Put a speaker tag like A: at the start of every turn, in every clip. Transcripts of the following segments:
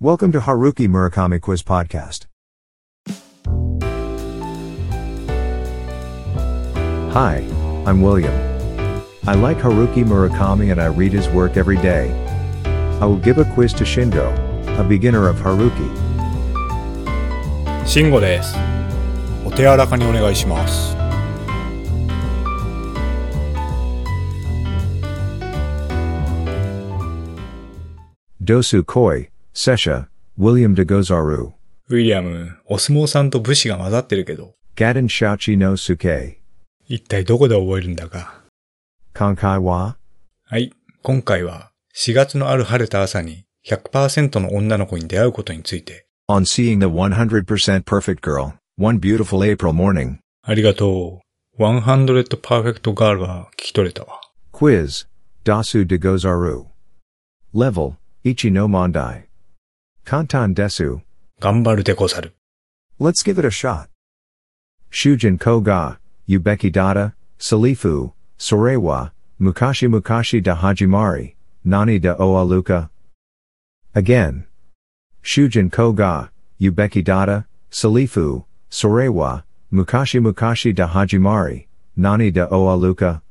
A: Welcome to Haruki Murakami Quiz Podcast. Hi, I'm William. I like Haruki Murakami and I read his work every day. I will give a quiz to Shingo, a beginner of Haruki.
B: 慎吾です。お手柔らかにお願いします。
A: Dosu Koi, セシャ、ウィリアム・デ・ゴザル
B: ウィリアム、お相撲さんと武士が混ざってるけど。一体どこで覚えるんだか。
A: 今回
B: ははい、今回は、4月のある晴れた朝に100%の女の子に出会うことについて。ありがとう。100 perfect girl 聞き取れたわ。
A: Quiz, Dasu de Gozaru. Kantan desu.
B: Ganbaru de gozaru.
A: Let's give it a shot. Shujin Koga, Yubeki dada, Salifu, Sorewa, Mukashi Mukashi da Hajimari, Nani da Oaluka. Again. Shujin Koga, Yubeki dada, Salifu, Sorewa, Mukashi Mukashi da Hajimari, Nani da Oaluka.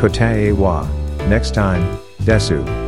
A: Kotae wa next time, Desu.